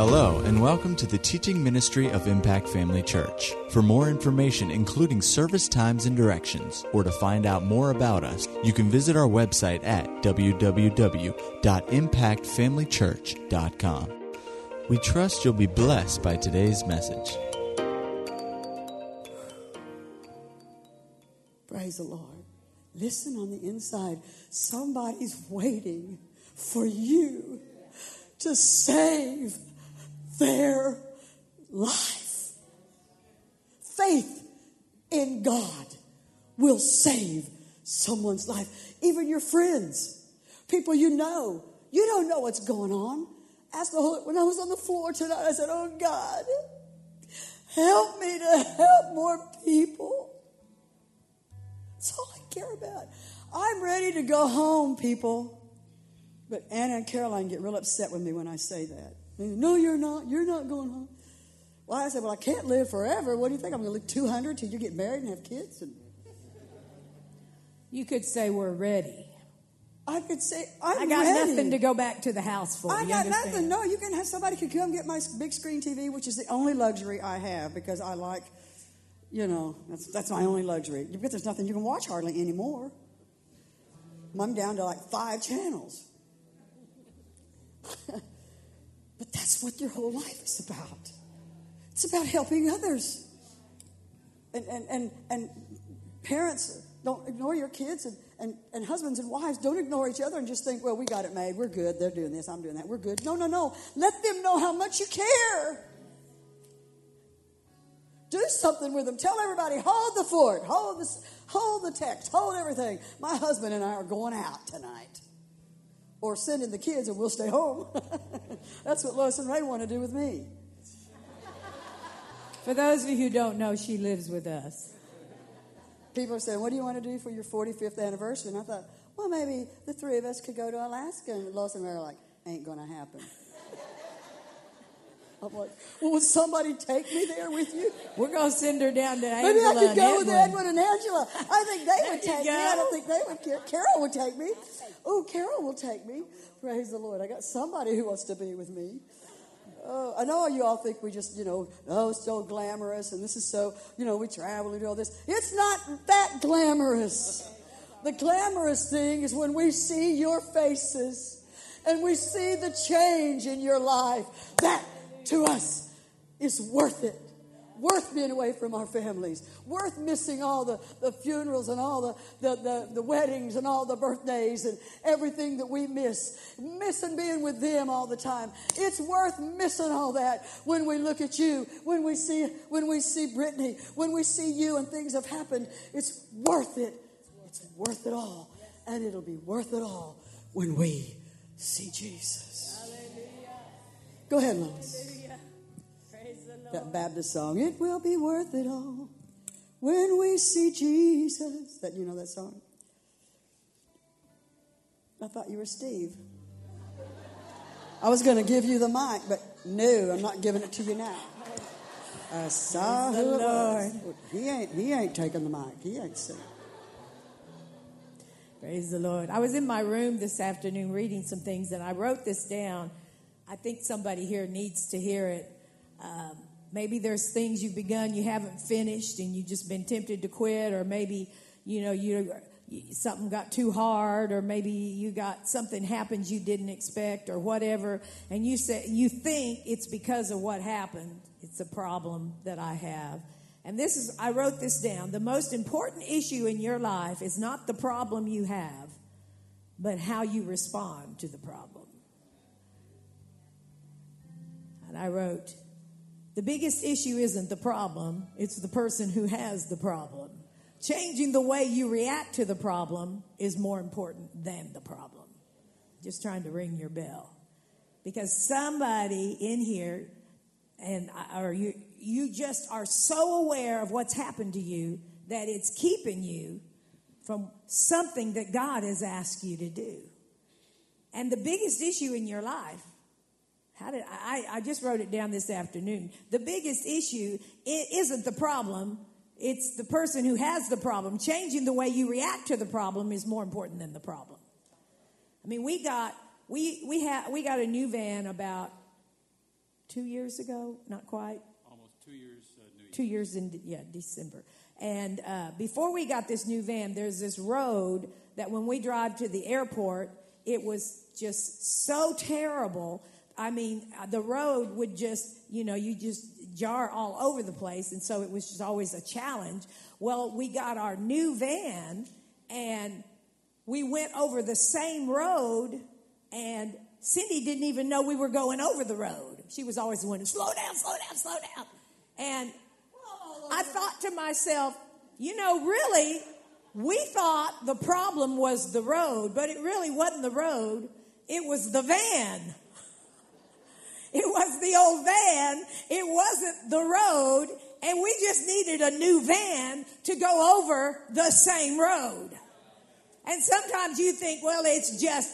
Hello, and welcome to the teaching ministry of Impact Family Church. For more information, including service times and directions, or to find out more about us, you can visit our website at www.impactfamilychurch.com. We trust you'll be blessed by today's message. Praise the Lord. Listen on the inside. Somebody's waiting for you to save their life. Faith in God will save someone's life. Even your friends, people you know. You don't know what's going on. Ask the Holy, when I was on the floor tonight, I said, Oh God, help me to help more people. That's all I care about. I'm ready to go home, people. But Anna and Caroline get real upset with me when I say that. No, you're not. You're not going home. Well, I said, Well, I can't live forever. What do you think? I'm going to live 200 till you get married and have kids? And You could say we're ready. I could say, I'm I got ready. nothing to go back to the house for. I got understand? nothing. No, you can have somebody could come get my big screen TV, which is the only luxury I have because I like, you know, that's, that's my only luxury. Because there's nothing you can watch hardly anymore. I'm down to like five channels. but that's what your whole life is about. It's about helping others. And, and, and, and parents, don't ignore your kids, and, and, and husbands and wives, don't ignore each other and just think, well, we got it made. We're good. They're doing this. I'm doing that. We're good. No, no, no. Let them know how much you care. Do something with them. Tell everybody, hold the fort, hold, this, hold the text, hold everything. My husband and I are going out tonight. Or sending the kids and we'll stay home. That's what Lois and Ray want to do with me. For those of you who don't know, she lives with us. people are saying, What do you want to do for your 45th anniversary? And I thought, Well, maybe the three of us could go to Alaska. And Lois and Mary are like, Ain't going to happen. I'm like, Well, would somebody take me there with you? We're going to send her down to Angela Maybe I could go with Edwin. And Angela. I think they would There take me. I don't think they would care. Carol would take me. Oh, Carol will take me. Praise the Lord. I got somebody who wants to be with me. Oh, I know you all think we just, you know, oh, it's so glamorous and this is so, you know, we travel and do all this. It's not that glamorous. The glamorous thing is when we see your faces and we see the change in your life. That, to us, is worth it. Worth being away from our families. Worth missing all the, the funerals and all the, the, the, the weddings and all the birthdays and everything that we miss. Missing being with them all the time. It's worth missing all that when we look at you, when we see when we see Brittany, when we see you and things have happened. It's worth it. It's worth it all. And it'll be worth it all when we see Jesus. Go ahead, Lois that Baptist song. It will be worth it all when we see Jesus. That you know that song? I thought you were Steve. I was going to give you the mic, but no, I'm not giving it to you now. I saw who the was. He ain't. He ain't taking the mic. He ain't singing. Praise the Lord. I was in my room this afternoon reading some things, and I wrote this down. I think somebody here needs to hear it. Um, maybe there's things you've begun you haven't finished, and you've just been tempted to quit, or maybe you know you something got too hard, or maybe you got something happens you didn't expect, or whatever, and you say you think it's because of what happened. It's a problem that I have. And this is, I wrote this down. The most important issue in your life is not the problem you have, but how you respond to the problem. And I wrote, the biggest issue isn't the problem, it's the person who has the problem. Changing the way you react to the problem is more important than the problem. Just trying to ring your bell. Because somebody in here, and or you, you just are so aware of what's happened to you that it's keeping you from something that God has asked you to do. And the biggest issue in your life, how did I, I just wrote it down this afternoon. The biggest issue it isn't the problem, it's the person who has the problem. Changing the way you react to the problem is more important than the problem. I mean, we got we we had we got a new van about two years ago, not quite. Almost two years. Uh, Year. two years in yeah December. And uh, before we got this new van, there's this road that when we drive to the airport, it was just so terrible. I mean, the road would just you know you just jar all over the place, and so it was just always a challenge. Well, we got our new van, and we went over the same road, and Cindy didn't even know we were going over the road. She was always the one to slow down, slow down, slow down. And I thought to myself, you know, really, we thought the problem was the road, but it really wasn't the road, it was the van. Was the old van, it wasn't the road, and we just needed a new van to go over the same road. And sometimes you think, well, it's just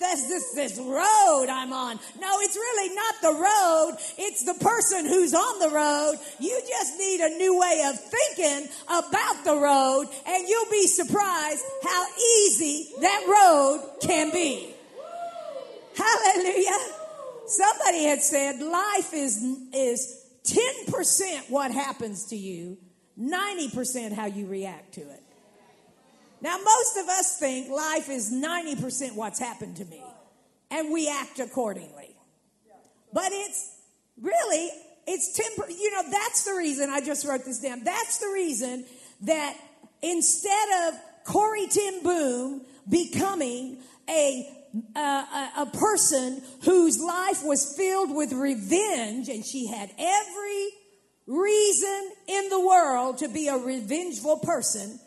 this, this, this road I'm on. No, it's really not the road. It's the person who's on the road. You just need a new way of thinking about the road and you'll be surprised how easy that road can be. Hallelujah. Somebody had said life is, is 10% what happens to you, 90% how you react to it. Now, most of us think life is 90% what's happened to me, and we act accordingly. But it's really, it's 10 you know, that's the reason I just wrote this down. That's the reason that instead of Corrie ten Boom becoming a a, a person whose life was filled with revenge, and she had every reason in the world to be a revengeful person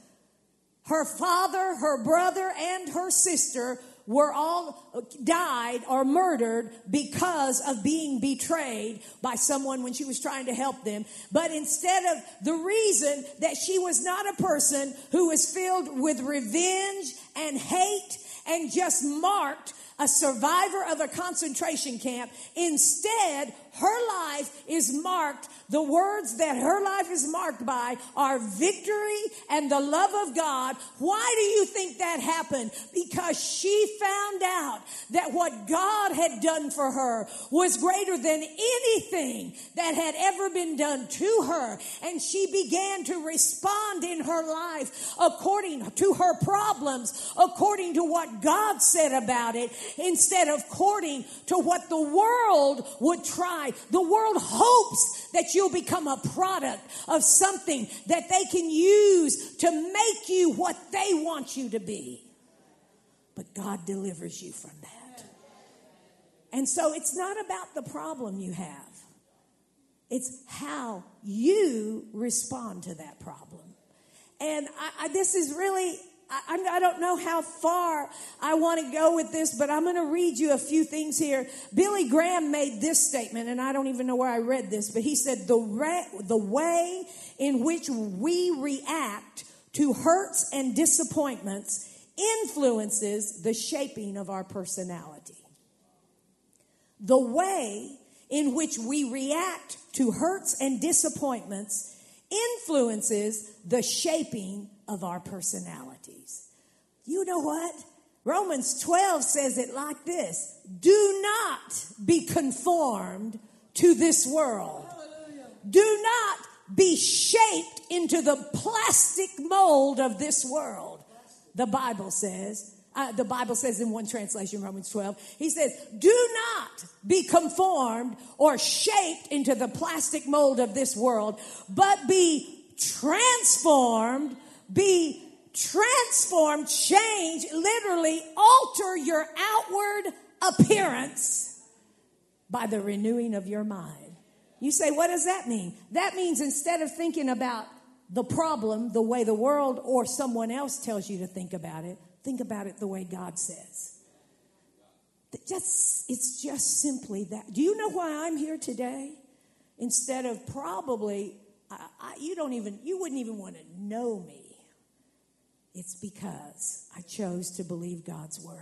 her father, her brother, and her sister were all died or murdered because of being betrayed by someone when she was trying to help them. But instead of the reason that she was not a person who was filled with revenge and hate and just marked a survivor of a concentration camp. Instead, her life is marked, the words that her life is marked by are victory and the love of God. Why do you think that happened? Because she found out that what God had done for her was greater than anything that had ever been done to her. And she began to respond in her life according to her problems, according to what God said about it, instead of according to what the world would try the world hopes that you'll become a product of something that they can use to make you what they want you to be. But God delivers you from that. And so it's not about the problem you have, it's how you respond to that problem. And I, I, this is really I, I, don't know how far I want to go with this, but I'm going to read you a few things here. Billy Graham made this statement, and I don't even know where I read this, but he said, The, re- the way in which we react to hurts and disappointments influences the shaping of our personality. The way in which we react to hurts and disappointments influences the shaping of our personalities. You know what? Romans 12 says it like this Do not be conformed to this world. Do not be shaped into the plastic mold of this world. The Bible says, uh, the Bible says in one translation, Romans 12, he says, Do not be conformed or shaped into the plastic mold of this world, but be transformed be transformed, change, literally alter your outward appearance by the renewing of your mind. You say, what does that mean? That means instead of thinking about the problem the way the world or someone else tells you to think about it, think about it the way God says. Just, it's just simply that. Do you know why I'm here today? Instead of probably, I, I, you don't even, you wouldn't even want to know me it's because I chose to believe God's word.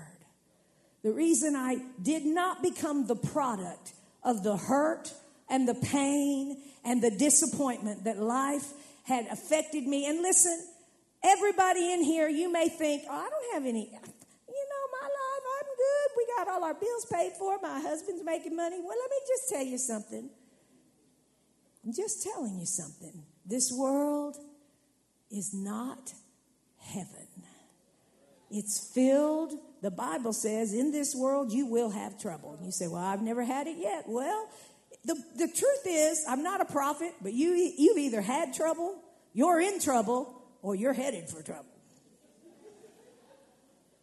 The reason I did not become the product of the hurt and the pain and the disappointment that life had affected me. And listen, everybody in here, you may think, oh, I don't have any, you know, my life, I'm good. We got all our bills paid for. My husband's making money. Well, let me just tell you something. I'm just telling you something. This world is not heaven. It's filled, the Bible says, in this world you will have trouble. And you say, Well, I've never had it yet. Well, the, the truth is, I'm not a prophet, but you, you've either had trouble, you're in trouble, or you're headed for trouble.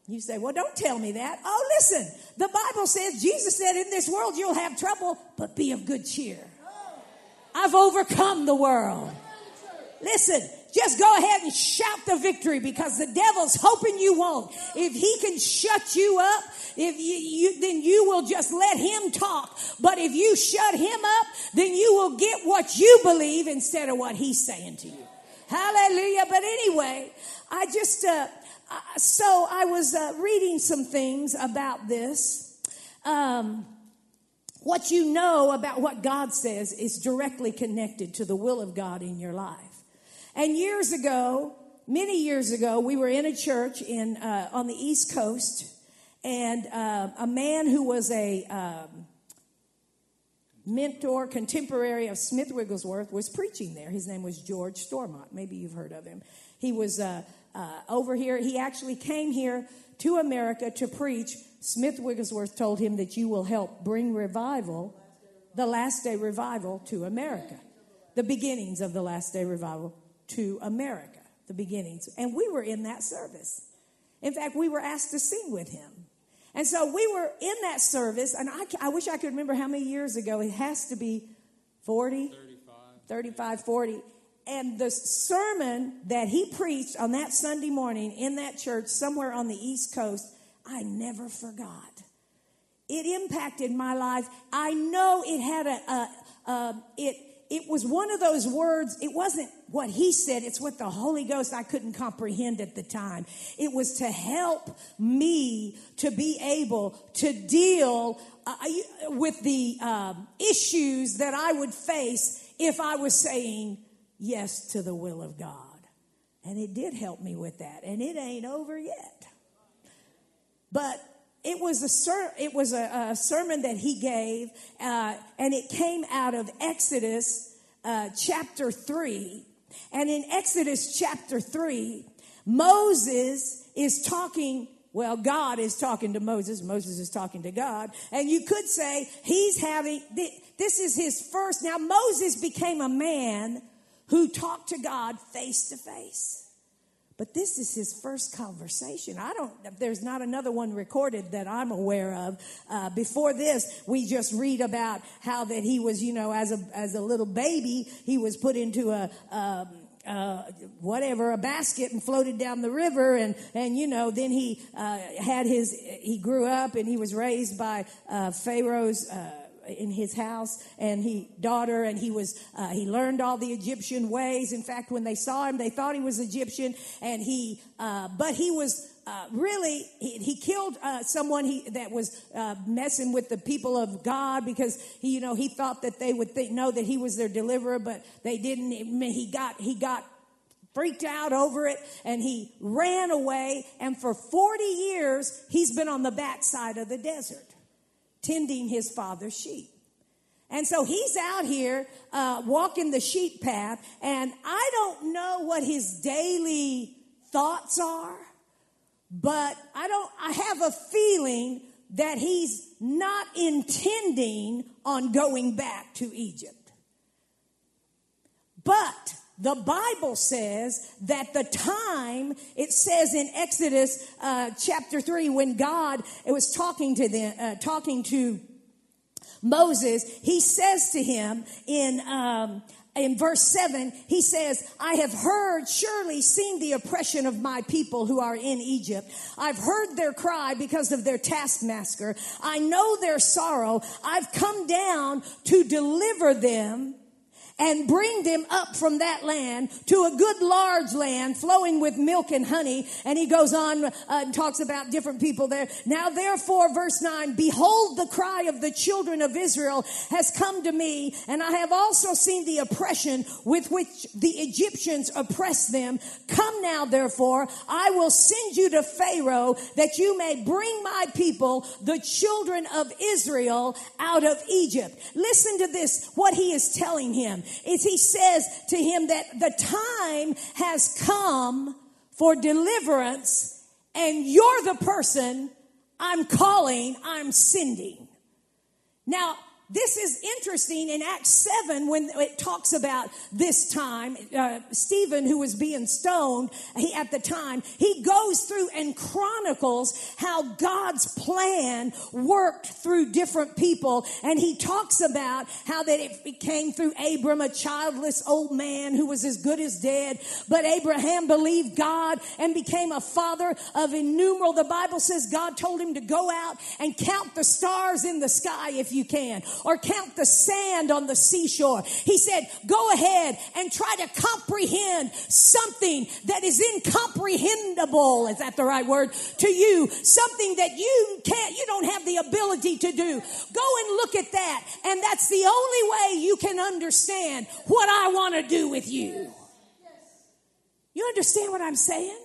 You say, well, don't tell me that. Oh, listen, the Bible says, Jesus said, in this world you'll have trouble, but be of good cheer. I've overcome the world. Listen, just go ahead and shout the victory because the devil's hoping you won't. If he can shut you up, if you, you, then you will just let him talk. But if you shut him up, then you will get what you believe instead of what he's saying to you. Hallelujah. But anyway, I just, uh, so I was uh, reading some things about this. Um, what you know about what God says is directly connected to the will of God in your life. And years ago, many years ago, we were in a church in uh, on the East Coast, and uh, a man who was a um, mentor, contemporary of Smith Wigglesworth, was preaching there. His name was George Stormont. Maybe you've heard of him. He was uh, uh, over here. He actually came here to America to preach. Smith Wigglesworth told him that you will help bring revival, the last day revival, to America. The beginnings of the last day revival to America. The beginnings. And we were in that service. In fact, we were asked to sing with him. And so we were in that service, and I, I wish I could remember how many years ago. It has to be 40, 35, 35 40 and the sermon that he preached on that Sunday morning in that church somewhere on the East Coast, I never forgot. It impacted my life. I know it had a, a, a it it was one of those words, it wasn't what he said, it's what the Holy Ghost I couldn't comprehend at the time. It was to help me to be able to deal uh, with the um, issues that I would face if I was saying yes to the will of God. And it did help me with that. And it ain't over yet. But it was a ser- it was a, a, sermon that he gave, uh, and it came out of Exodus uh, chapter three. And in Exodus chapter three, Moses is talking. Well, God is talking to Moses. Moses is talking to God, and you could say he's having this is his first. Now Moses became a man who talked to God face to face. But this is his first conversation. I don't, there's not another one recorded that I'm aware of. Uh, before this, we just read about how that he was, you know, as a, as a little baby, he was put into a, um, uh, whatever, a basket and floated down the river. And, and you know, then he uh, had his, he grew up and he was raised by uh, Pharaoh's uh, in his house and he daughter and he was uh, he learned all the egyptian ways. In fact when they saw him they thought he was egyptian and he uh, but he was uh, really he, he killed uh, someone he, that was uh, messing with the people of god because he you know he thought that they would think, know that he was their deliverer but they didn't. He got he got freaked out over it and he ran away. And for 40 years he's been on the backside of the desert tending his father's sheep. And so he's out here uh, walking the sheep path, and I don't know what his daily thoughts are, but I don't. I have a feeling that he's not intending on going back to Egypt. But the Bible says that the time, it says in Exodus uh, chapter 3, when God it was talking to them, uh, talking to Moses, he says to him in, um, in verse 7, he says, I have heard, surely seen the oppression of my people who are in Egypt. I've heard their cry because of their taskmaster. I know their sorrow. I've come down to deliver them and bring them up from that land to a good large land flowing with milk and honey. And he goes on uh, and talks about different people there. Now therefore, verse 9, behold the cry of the children of Israel has come to me, and I have also seen the oppression with which the Egyptians oppress them. Come now therefore, I will send you to Pharaoh that you may bring my people, the children of Israel, out of Egypt. Listen to this, what he is telling him is he says to him that the time has come for deliverance and you're the person I'm calling, I'm sending. Now, this is interesting in Acts 7 when it talks about this time. Uh, Stephen, who was being stoned he, at the time, he goes through and chronicles how God's plan worked through different people. And he talks about how that it came through Abram, a childless old man who was as good as dead. But Abraham believed God and became a father of innumerable. The Bible says God told him to go out and count the stars in the sky if you can or count the sand on the seashore. He said, go ahead and try to comprehend something that is incomprehensible. Is that the right word? To you. Something that you can't, you don't have the ability to do. Go and look at that. And that's the only way you can understand what I want to do with you. You understand what I'm saying?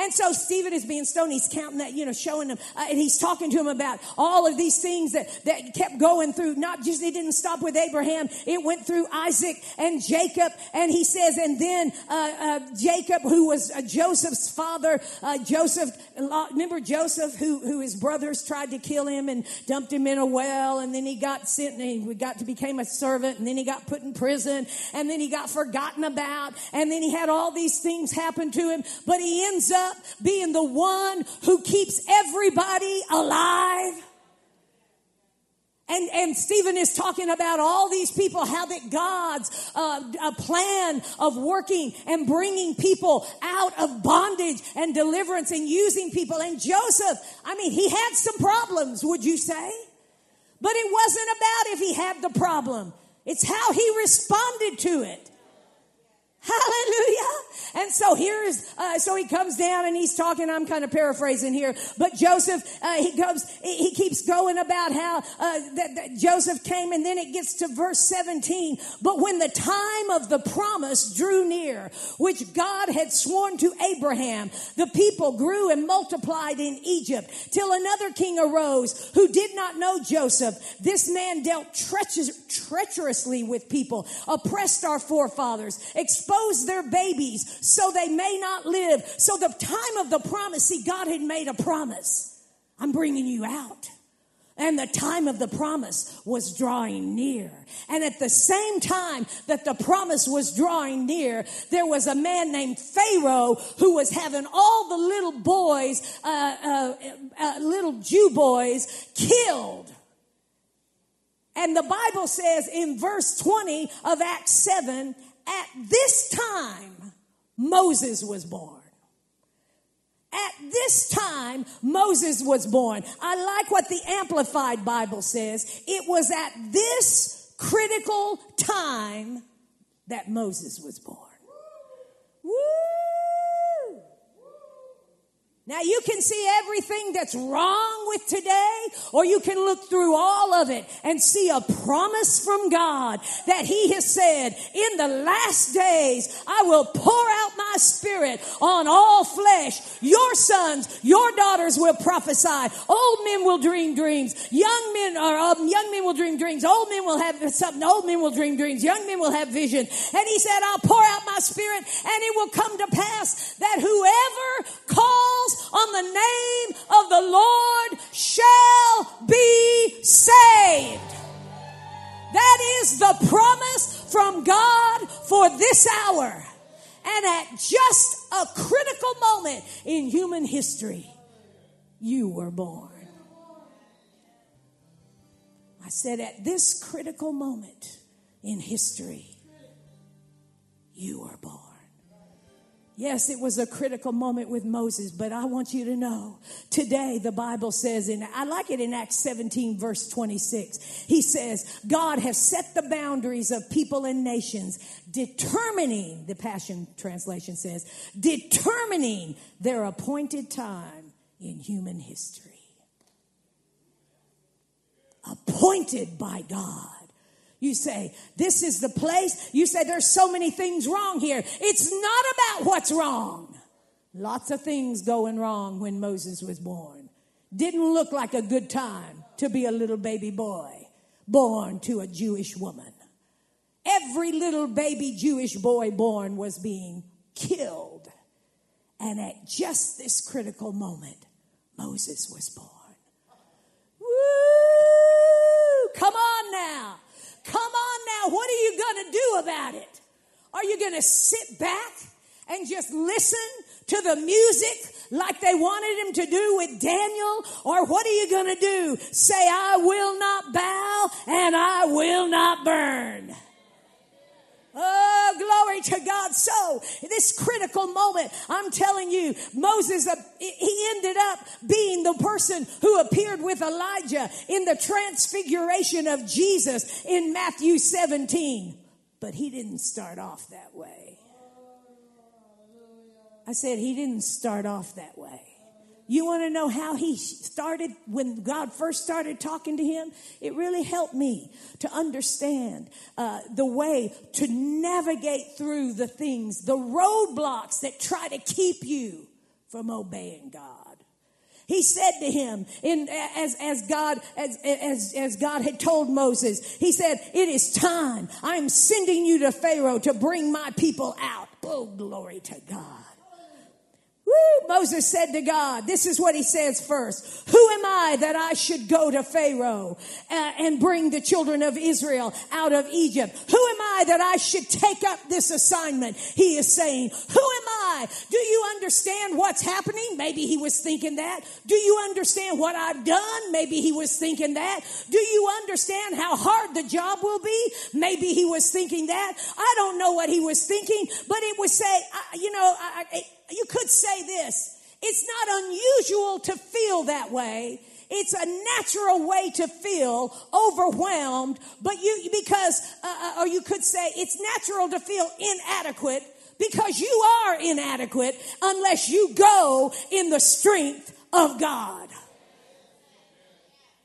And so Stephen is being stoned. He's counting that, you know, showing him, uh, and he's talking to him about all of these things that, that kept going through. Not just, it didn't stop with Abraham. It went through Isaac and Jacob. And he says, and then, uh, uh, Jacob, who was uh, Joseph's father, uh, Joseph, remember Joseph, who, who his brothers tried to kill him and dumped him in a well. And then he got sent and he got to become a servant. And then he got put in prison. And then he got forgotten about. And then he had all these things happen to him. But he ends up up being the one who keeps everybody alive. And, and Stephen is talking about all these people, how that God's uh, plan of working and bringing people out of bondage and deliverance and using people. And Joseph, I mean, he had some problems, would you say? But it wasn't about if he had the problem. It's how he responded to it. Hallelujah. And so here's, uh, so he comes down and he's talking, I'm kind of paraphrasing here, but Joseph, uh, he comes, he keeps going about how, uh, that, that Joseph came and then it gets to verse 17. But when the time of the promise drew near, which God had sworn to Abraham, the people grew and multiplied in Egypt till another king arose who did not know Joseph. This man dealt treacherously with people, oppressed our forefathers, expose their babies so they may not live. So the time of the promise, see, God had made a promise. I'm bringing you out. And the time of the promise was drawing near. And at the same time that the promise was drawing near, there was a man named Pharaoh who was having all the little boys, uh, uh, uh, little Jew boys, killed. And the Bible says in verse 20 of Acts 7 at this time, Moses was born. At this time, Moses was born. I like what the Amplified Bible says. It was at this critical time that Moses was born. Now you can see everything that's wrong with today, or you can look through all of it and see a promise from God that He has said, in the last days, I will pour out my spirit on all flesh. Your sons, your daughters will prophesy. Old men will dream dreams. Young men or um, young men will dream dreams. Old men will have something. Old men will dream dreams. Young men will have vision. And He said, I'll pour out my spirit and it will come to pass that whoever calls on the name of the Lord shall be saved. That is the promise from God for this hour. And at just a critical moment in human history, you were born. I said, at this critical moment in history, you were born. Yes, it was a critical moment with Moses, but I want you to know today the Bible says, and I like it in Acts 17, verse 26. He says, God has set the boundaries of people and nations, determining, the Passion Translation says, determining their appointed time in human history. Appointed by God. You say, this is the place. You say, there's so many things wrong here. It's not about what's wrong. Lots of things going wrong when Moses was born. Didn't look like a good time to be a little baby boy born to a Jewish woman. Every little baby Jewish boy born was being killed. And at just this critical moment, Moses was born. Woo! Come on now. Come on now, what are you going to do about it? Are you going to sit back and just listen to the music like they wanted him to do with Daniel? Or what are you going to do? Say, I will not bow and I will not burn. Oh, glory to God. So, this critical moment, I'm telling you, Moses, uh, he ended up being the person who appeared with Elijah in the transfiguration of Jesus in Matthew 17. But he didn't start off that way. I said he didn't start off that way. You want to know how he started when God first started talking to him? It really helped me to understand uh, the way to navigate through the things, the roadblocks that try to keep you from obeying God. He said to him, in, as, as God, as, as, as God had told Moses, he said, it is time. I'm sending you to Pharaoh to bring my people out. Oh, glory to God. Woo! Moses said to God, this is what he says first. Who am I that I should go to Pharaoh uh, and bring the children of Israel out of Egypt? Who am I that I should take up this assignment? He is saying, who I? Do you understand what's happening? Maybe he was thinking that. Do you understand what I've done? Maybe he was thinking that. Do you understand how hard the job will be? Maybe he was thinking that. I don't know what he was thinking, but it would say, you know, I, you could say this. It's not unusual to feel that way. It's a natural way to feel overwhelmed, but you, because, uh, uh, or you could say it's natural to feel inadequate because you are inadequate unless you go in the strength of God.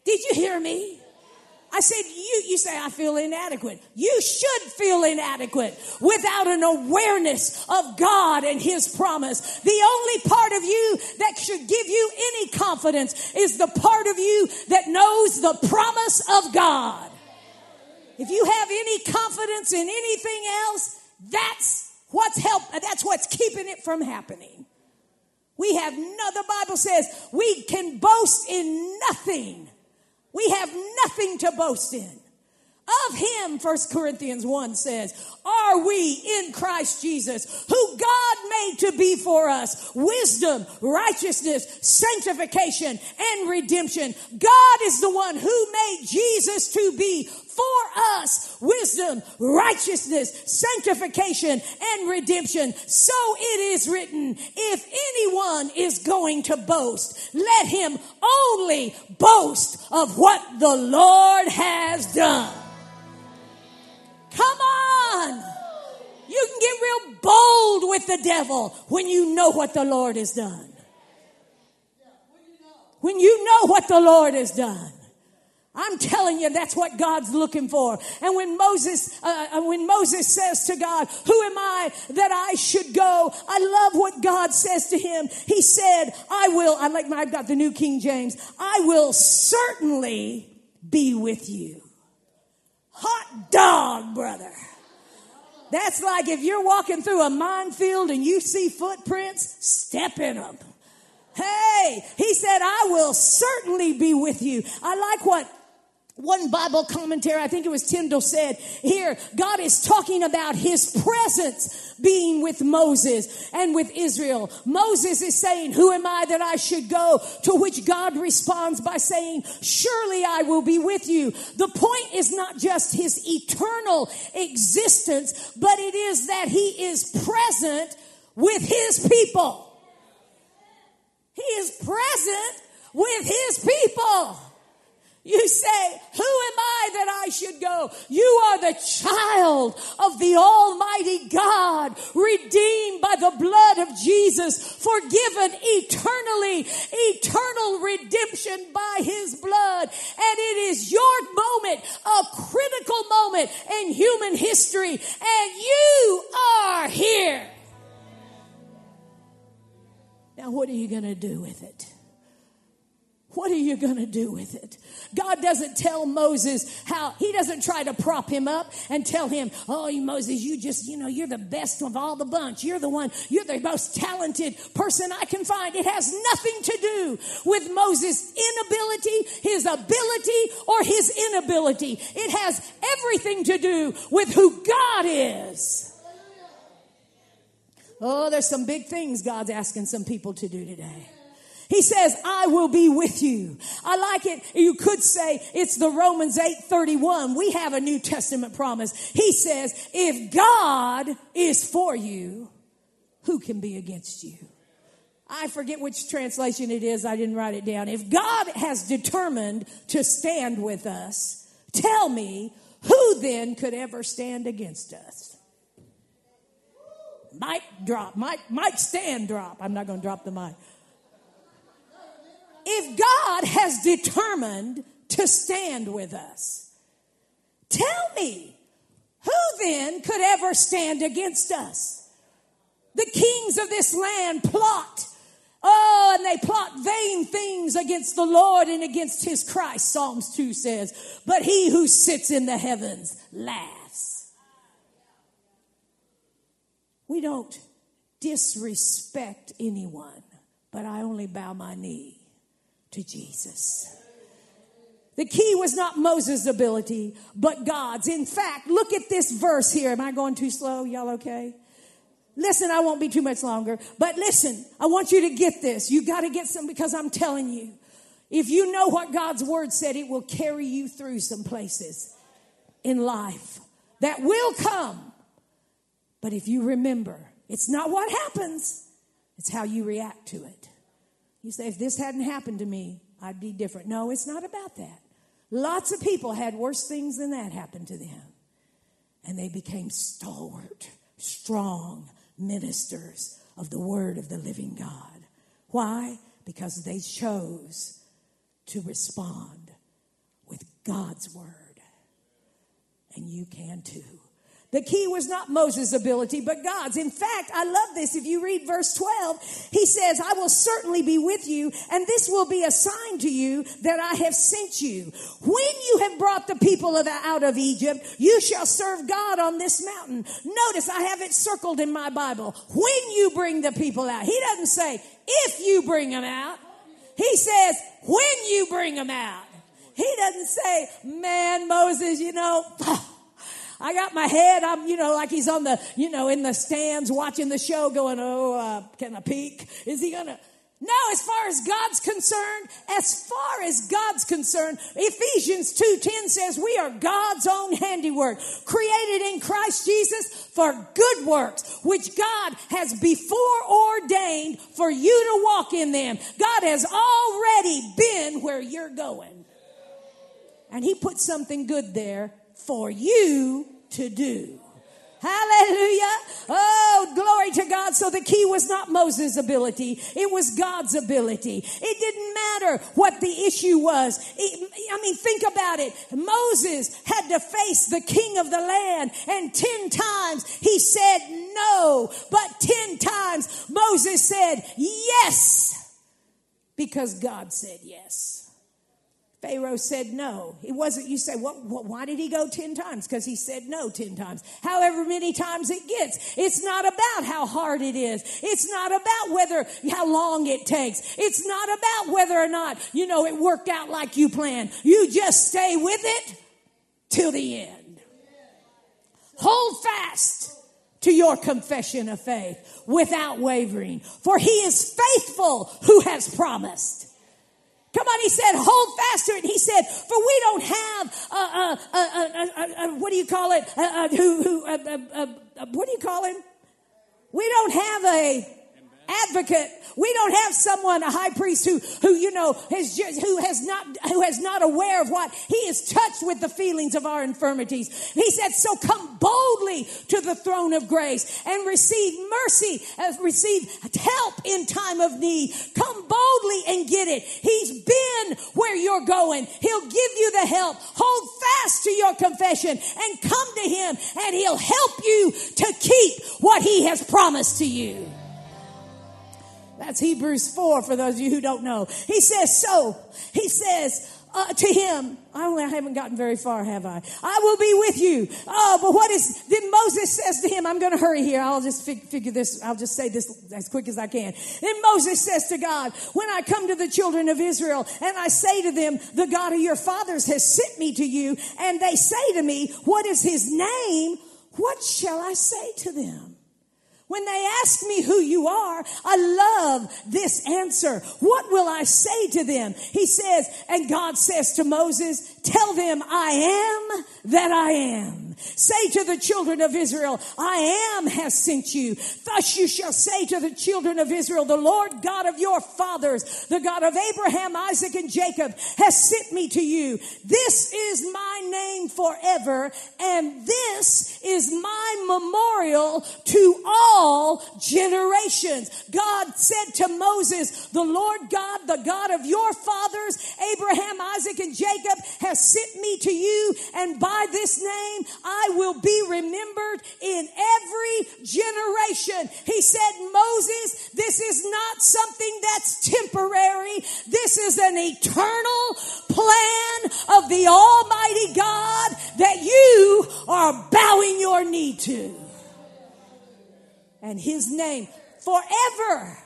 Did you hear me? I said, you, you say, I feel inadequate. You should feel inadequate without an awareness of God and His promise. The only part of you that should give you any confidence is the part of you that knows the promise of God. If you have any confidence in anything else, that's what's help, that's what's keeping it from happening. We have no, the Bible says we can boast in nothing we have nothing to boast in. Of him, First Corinthians 1 says, are we in Christ Jesus, who God made to be for us wisdom, righteousness, sanctification, and redemption. God is the one who made Jesus to be for us wisdom, righteousness, sanctification, and redemption. So it is written, if anyone is going to boast, let him only boast of what the Lord has done. Come on. You can get real bold with the devil when you know what the Lord has done. When you know what the Lord has done. I'm telling you, that's what God's looking for. And when Moses, uh, uh, when Moses says to God, "Who am I that I should go?" I love what God says to him. He said, "I will." I like. I've got the New King James. I will certainly be with you. Hot dog, brother. That's like if you're walking through a minefield and you see footprints, step in them. Hey, he said, I will certainly be with you. I like what one Bible commentary, I think it was Tyndale said here, God is talking about his presence being with Moses and with Israel. Moses is saying, who am I that I should go? To which God responds by saying, surely I will be with you. The point is not just his eternal existence, but it is that he is present with his people. He is present with his people. You say, who am I that I should go? You are the child of the Almighty God, redeemed by the blood of Jesus, forgiven eternally, eternal redemption by his blood. And it is your moment, a critical moment in human history, and you are here. Now, what are you going to do with it? What are you going to do with it? God doesn't tell Moses how, he doesn't try to prop him up and tell him, oh, Moses, you just, you know, you're the best of all the bunch. You're the one, you're the most talented person I can find. It has nothing to do with Moses' inability, his ability, or his inability. It has everything to do with who God is. Oh, there's some big things God's asking some people to do today. He says, I will be with you. I like it. You could say it's the Romans 8:31. We have a New Testament promise. He says, if God is for you, who can be against you? I forget which translation it is. I didn't write it down. If God has determined to stand with us, tell me who then could ever stand against us? Mic drop. Mic, mic stand drop. I'm not going to drop the mic God has determined to stand with us, tell me, who then could ever stand against us? The kings of this land plot. Oh, and they plot vain things against the Lord and against his Christ, Psalms 2 says. But he who sits in the heavens laughs. We don't disrespect anyone, but I only bow my knee to Jesus. The key was not Moses' ability, but God's. In fact, look at this verse here. Am I going too slow? Y'all okay? Listen, I won't be too much longer, but listen, I want you to get this. You got to get some because I'm telling you, if you know what God's word said, it will carry you through some places in life that will come. But if you remember, it's not what happens, it's how you react to it. You say, if this hadn't happened to me, I'd be different. No, it's not about that. Lots of people had worse things than that happen to them. And they became stalwart, strong ministers of the word of the living God. Why? Because they chose to respond with God's word. And you can too. The key was not Moses' ability, but God's. In fact, I love this. If you read verse 12, he says, I will certainly be with you, and this will be a sign to you that I have sent you. When you have brought the people of, out of Egypt, you shall serve God on this mountain. Notice I have it circled in my Bible. When you bring the people out. He doesn't say, if you bring them out. He says, when you bring them out. He doesn't say, man, Moses, you know, I got my head, I'm, you know, like he's on the, you know, in the stands watching the show going, oh, uh, can I peek? Is he gonna? No, as far as God's concerned, as far as God's concerned, Ephesians 2:10 says we are God's own handiwork, created in Christ Jesus for good works, which God has before ordained for you to walk in them. God has already been where you're going. And he put something good there for you to do. Hallelujah. Oh, glory to God. So the key was not Moses' ability. It was God's ability. It didn't matter what the issue was. It, I mean, think about it. Moses had to face the king of the land and 10 times he said no, but 10 times Moses said yes because God said yes. Pharaoh said no. It wasn't, you say, what why did he go 10 times? Because he said no 10 times. However many times it gets. It's not about how hard it is. It's not about whether, how long it takes. It's not about whether or not, you know, it worked out like you planned. You just stay with it till the end. Hold fast to your confession of faith without wavering. For he is faithful who has promised. Come on, he said, hold fast to it. He said, for we don't have, uh, uh, uh, what do you call it? who, who, what do you call him? We don't have a advocate. We don't have someone, a high priest who, who, you know, has just, who has not, who has not aware of what he is touched with the feelings of our infirmities. He said, so come boldly to the throne of grace and receive mercy, uh, receive help in time of need. Come boldly and get it. He's been where you're going. He'll give you the help. Hold fast to your confession and come to him and he'll help you to keep what he has promised to you. That's Hebrews 4 for those of you who don't know. He says, so, he says, uh, to him, I only I haven't gotten very far, have I? I will be with you. Oh, but what is, then Moses says to him, I'm going to hurry here. I'll just fig- figure this, I'll just say this as quick as I can. Then Moses says to God, when I come to the children of Israel and I say to them, the God of your fathers has sent me to you, and they say to me, what is his name? What shall I say to them? When they ask me who you are, I love this answer. What will I say to them? He says, and God says to Moses, tell them I am that I am. Say to the children of Israel, I am has sent you. Thus you shall say to the children of Israel, the Lord God of your fathers, the God of Abraham, Isaac, and Jacob has sent me to you. This is my name forever, and this is my memorial to all generations. God said to Moses, the Lord God, the God of your fathers, Abraham, Isaac, and Jacob has sent me to you, and by this name I will be remembered in every generation. He said, Moses, this is not something that's temporary. This is an eternal plan of the Almighty God that you are bowing your knee to. And his name forever.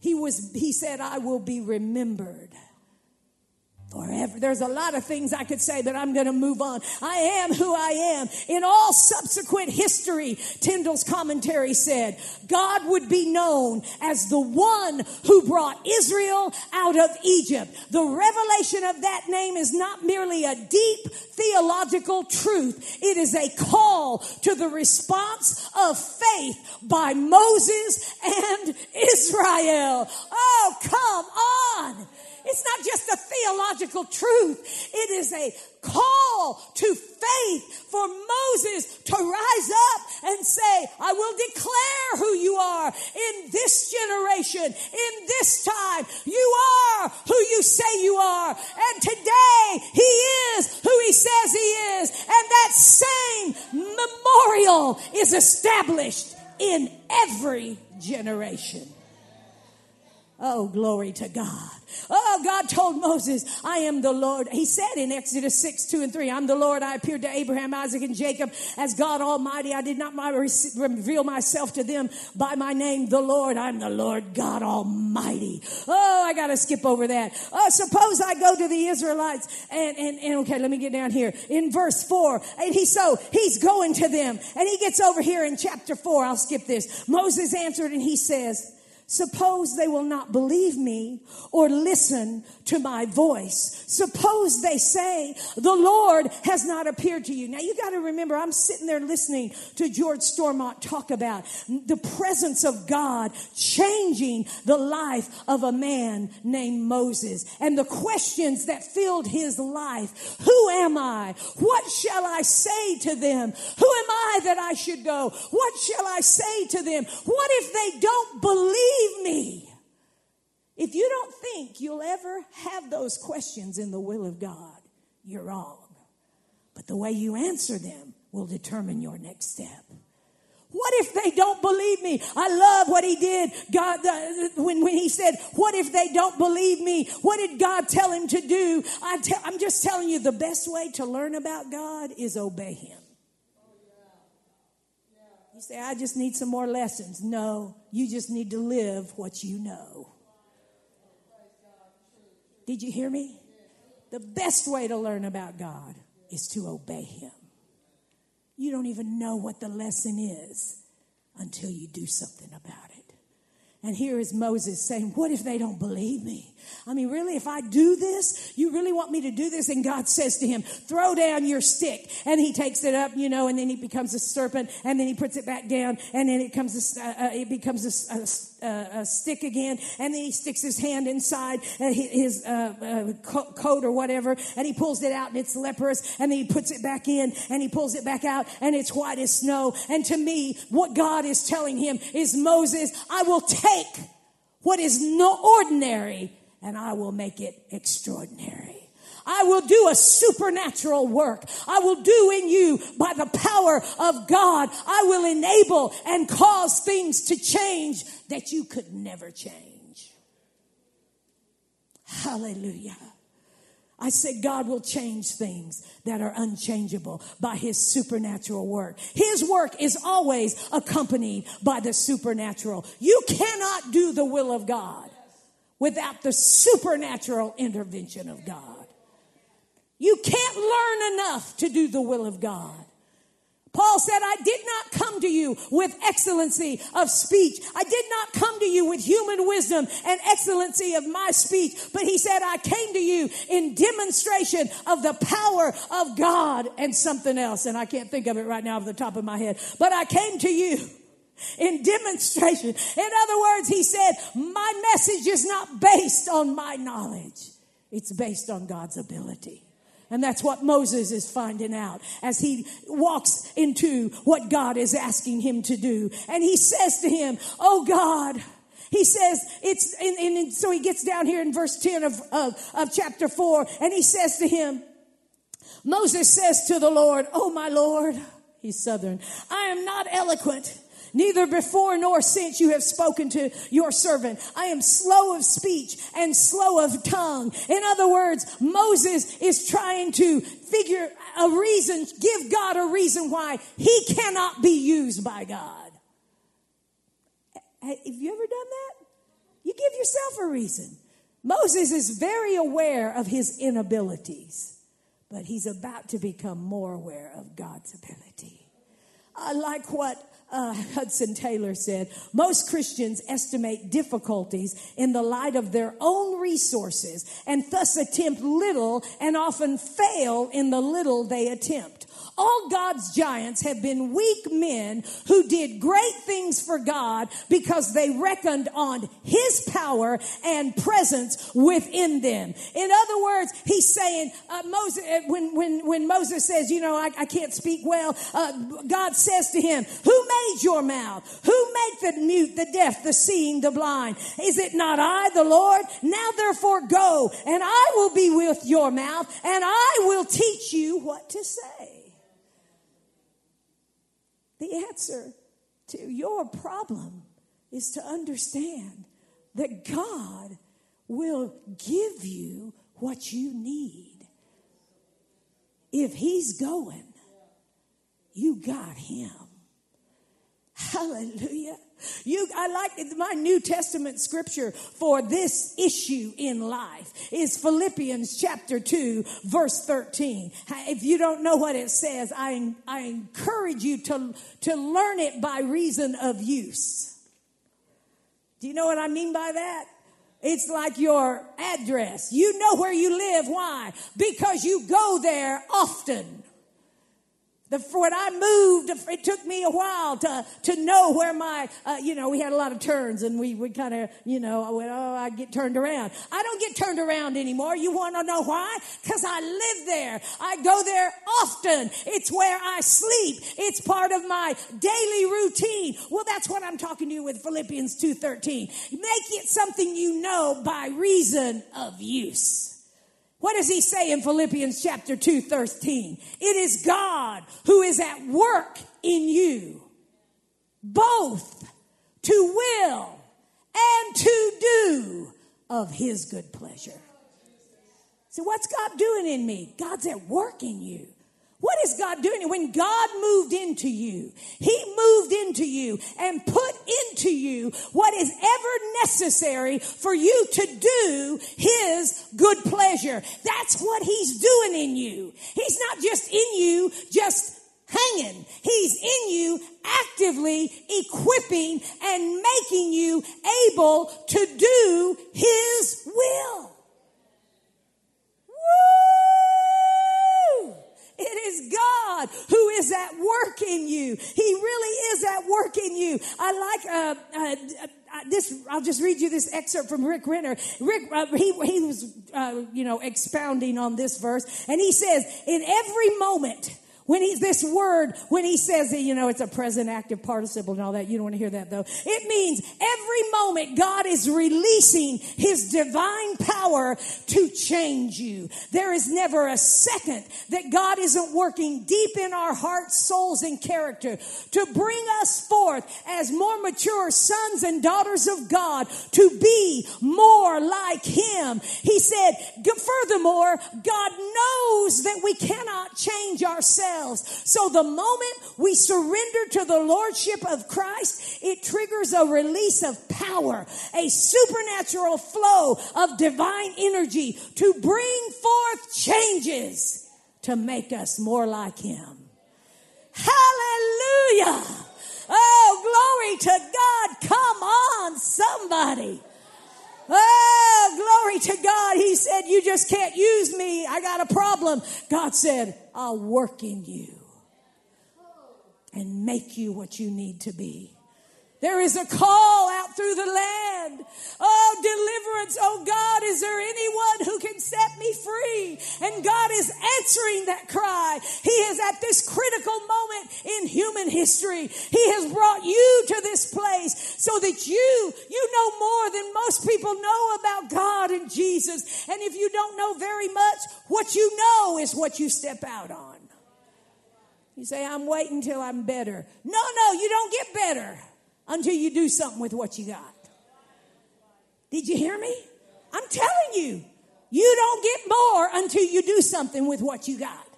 He was, he said, I will be remembered forever. There's a lot of things I could say, but I'm going to move on. I am who I am. In all subsequent history, Tyndale's commentary said, God would be known as the one who brought Israel out of Egypt. The revelation of that name is not merely a deep theological truth. It is a call to the response of faith by Moses and Israel. Oh, come on. It's not just a theological truth. It is a call to faith for Moses to rise up and say, I will declare who you are in this generation, in this time. You are who you say you are. And today he is who he says he is. And that same memorial is established in every generation. Oh, glory to God. Oh, God told Moses, I am the Lord. He said in Exodus 6, 2 and 3, I'm the Lord. I appeared to Abraham, Isaac, and Jacob as God Almighty. I did not reveal myself to them by my name, the Lord. I'm the Lord God Almighty. Oh, I got to skip over that. Oh, suppose I go to the Israelites and, and, and okay, let me get down here in verse 4. And he, so he's going to them and he gets over here in chapter 4. I'll skip this. Moses answered and he says, Suppose they will not believe me or listen to my voice. Suppose they say, the Lord has not appeared to you. Now you got to remember, I'm sitting there listening to George Stormont talk about the presence of God changing the life of a man named Moses and the questions that filled his life. Who am I? What shall I say to them? Who am I that I should go? What shall I say to them? What if they don't believe me? If you don't think you'll ever have those questions in the will of God, you're wrong. But the way you answer them will determine your next step. What if they don't believe me? I love what he did. God, uh, when, when he said, what if they don't believe me? What did God tell him to do? I te- I'm just telling you the best way to learn about God is obey him. You say, I just need some more lessons. No, you just need to live what you know. Did you hear me? The best way to learn about God is to obey Him. You don't even know what the lesson is until you do something about it. And here is Moses saying, What if they don't believe me? I mean, really, if I do this, you really want me to do this? And God says to him, throw down your stick. And he takes it up, you know, and then he becomes a serpent, and then he puts it back down, and then it comes a, uh, uh, it becomes a, a, a, stick again, and then he sticks his hand inside uh, his uh, uh coat or whatever, and he pulls it out, and it's leprous, and then he puts it back in, and he pulls it back out, and it's white as snow. And to me, what God is telling him is, Moses, I will take what is no ordinary and I will make it extraordinary. I will do a supernatural work. I will do in you by the power of God. I will enable and cause things to change that you could never change. Hallelujah. I said God will change things that are unchangeable by his supernatural work. His work is always accompanied by the supernatural. You cannot do the will of God without the supernatural intervention of God. You can't learn enough to do the will of God. Paul said, I did not come to you with excellency of speech. I did not come to you with human wisdom and excellency of my speech, but he said, I came to you in demonstration of the power of God and something else. And I can't think of it right now off the top of my head, but I came to you in demonstration. In other words, he said, My message is not based on my knowledge, it's based on God's ability. And that's what Moses is finding out as he walks into what God is asking him to do. And he says to him, Oh God, he says it's and, so he gets down here in verse 10 of, of, of chapter 4 and he says to him moses says to the lord oh my lord he's southern i am not eloquent Neither before nor since you have spoken to your servant. I am slow of speech and slow of tongue. In other words, Moses is trying to figure a reason, give God a reason why he cannot be used by God. Have you ever done that? You give yourself a reason. Moses is very aware of his inabilities, but he's about to become more aware of God's ability. I like what uh, Hudson Taylor said, most Christians estimate difficulties in the light of their own resources and thus attempt little and often fail in the little they attempt. All God's giants have been weak men who did great things for God because they reckoned on His power and presence within them. In other words, He's saying, uh, Moses, uh, when, when, when Moses says, you know, I, I can't speak well, uh, God says to him, who made your mouth? Who made the mute, the deaf, the seeing, the blind? Is it not I, the Lord? Now therefore go and I will be with your mouth and I will teach you what to say. The answer to your problem is to understand that God will give you what you need. If He's going, you got Him. Hallelujah. You, I like my New Testament scripture for this issue in life is Philippians chapter 2 verse 13. If you don't know what it says, I, I encourage you to, to learn it by reason of use. Do you know what I mean by that? It's like your address. You know where you live. Why? Because you go there often. The, when I moved, it took me a while to, to know where my, uh, you know, we had a lot of turns and we would kind of, you know, I went, oh, I get turned around. I don't get turned around anymore. You want to know why? Because I live there. I go there often. It's where I sleep. It's part of my daily routine. Well, that's what I'm talking to you with Philippians 2.13. Make it something you know by reason of use. What does he say in Philippians chapter 2, 13? It is God who is at work in you, both to will and to do of his good pleasure. So, what's God doing in me? God's at work in you. What is God doing? When God moved into you, He moved into you and put into you what is ever necessary for you to do His good pleasure. That's what He's doing in you. He's not just in you, just hanging. He's in you actively equipping and making you able to do his will. Woo! It is God who is at work in you. He really is at work in you. I like uh, uh, uh, this. I'll just read you this excerpt from Rick Renner. Rick, uh, he he was uh, you know expounding on this verse, and he says, "In every moment." When he's this word, when he says that, you know, it's a present active participle and all that, you don't want to hear that though. It means every moment God is releasing his divine power to change you. There is never a second that God isn't working deep in our hearts, souls, and character to bring us forth as more mature sons and daughters of God to be more like him. He said, furthermore, God knows that we cannot change ourselves ourselves. So the moment we surrender to the Lordship of Christ, it triggers a release of power, a supernatural flow of divine energy to bring forth changes to make us more like Him. Hallelujah! Oh, glory to God. Come on, somebody. To God. He said, You just can't use me. I got a problem. God said, I'll work in you and make you what you need to be. There is a call out through the land. Oh, deliverance. Oh God, is there anyone who can set me free? And God is answering that cry. He is at this critical moment in human history. He has brought you to this place so that you, you know more than most people know about God and Jesus. And if you don't know very much, what you know is what you step out on. You say, I'm waiting till I'm better. No, no, you don't get better until you do something with what you got. Did you hear me? I'm telling you, you don't get more until you do something with what you got.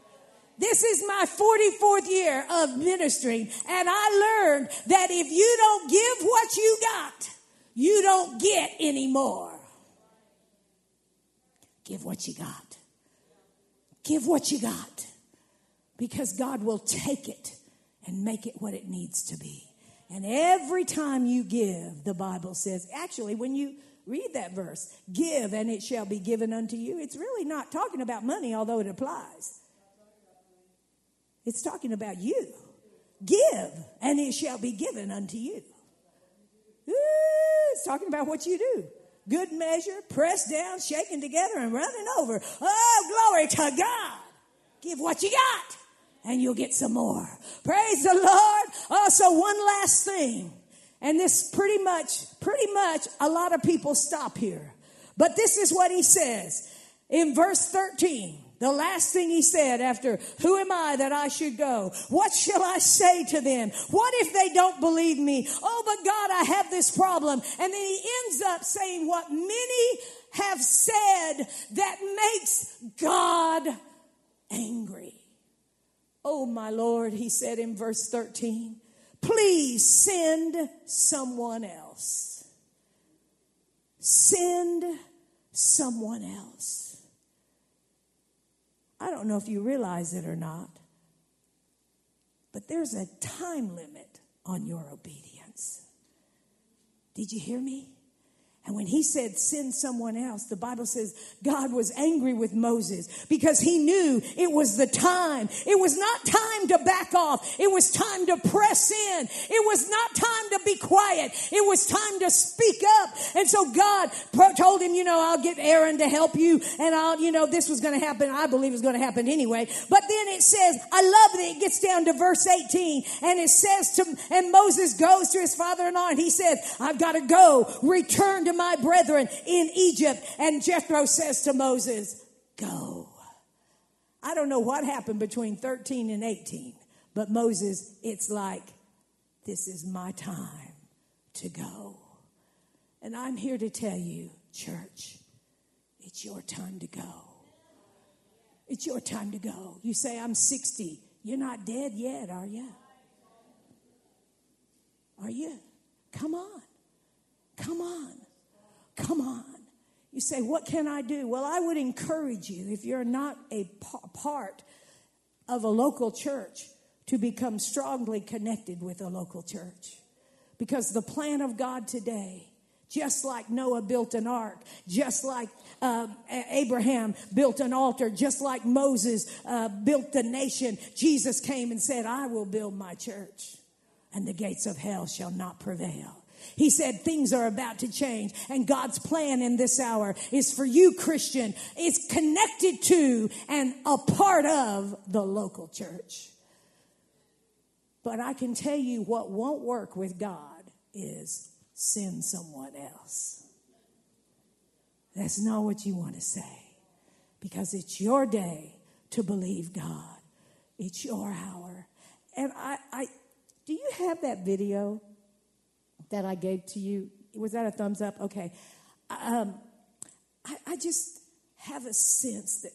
This is my 44th year of ministry, and I learned that if you don't give what you got, you don't get any more. Give what you got. Give what you got. Because God will take it and make it what it needs to be. And every time you give, the Bible says, actually, when you read that verse, give and it shall be given unto you, it's really not talking about money, although it applies. It's talking about you. Give and it shall be given unto you. Ooh, it's talking about what you do. Good measure, pressed down, shaken together, and running over. Oh, glory to God. Give what you got and you'll get some more. Praise the Lord. Also, one last thing. And this pretty much, pretty much a lot of people stop here. But this is what he says in verse 13. The last thing he said after, Who am I that I should go? What shall I say to them? What if they don't believe me? Oh, but God, I have this problem. And then he ends up saying what many have said that makes God angry. Oh, my Lord, he said in verse 13, please send someone else. Send someone else. I don't know if you realize it or not, but there's a time limit on your obedience. Did you hear me? And when he said, send someone else, the Bible says God was angry with Moses because he knew it was the time. It was not time to back off. It was time to press in. It was not time to be quiet. It was time to speak up. And so God told him, you know, I'll get Aaron to help you and I'll, you know, this was going to happen. I believe it was going to happen anyway. But then it says, I love that it gets down to verse 18 and it says to, and Moses goes to his father-in-law and he said, I've got to go return to my brethren in Egypt. And Jethro says to Moses, Go. I don't know what happened between 13 and 18, but Moses, it's like, This is my time to go. And I'm here to tell you, church, it's your time to go. It's your time to go. You say, I'm 60. You're not dead yet, are you? Are you? Come on. Come on. Come on. You say, What can I do? Well, I would encourage you, if you're not a part of a local church, to become strongly connected with a local church. Because the plan of God today just like Noah built an ark, just like uh, Abraham built an altar, just like Moses uh, built the nation. Jesus came and said, I will build my church, and the gates of hell shall not prevail. He said things are about to change. And God's plan in this hour is for you, Christian, is connected to and a part of the local church. But I can tell you what won't work with God is send someone else. That's not what you want to say because it's your day to believe God. It's your hour. And I, I do you have that video that I gave to you? Was that a thumbs up? Okay. Um, I, I just have a sense that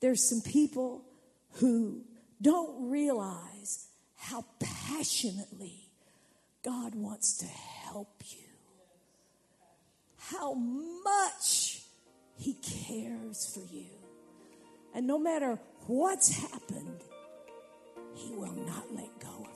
there's some people who don't realize how passionately God wants to help you. How much He cares for you. And no matter what's happened, He will not let go of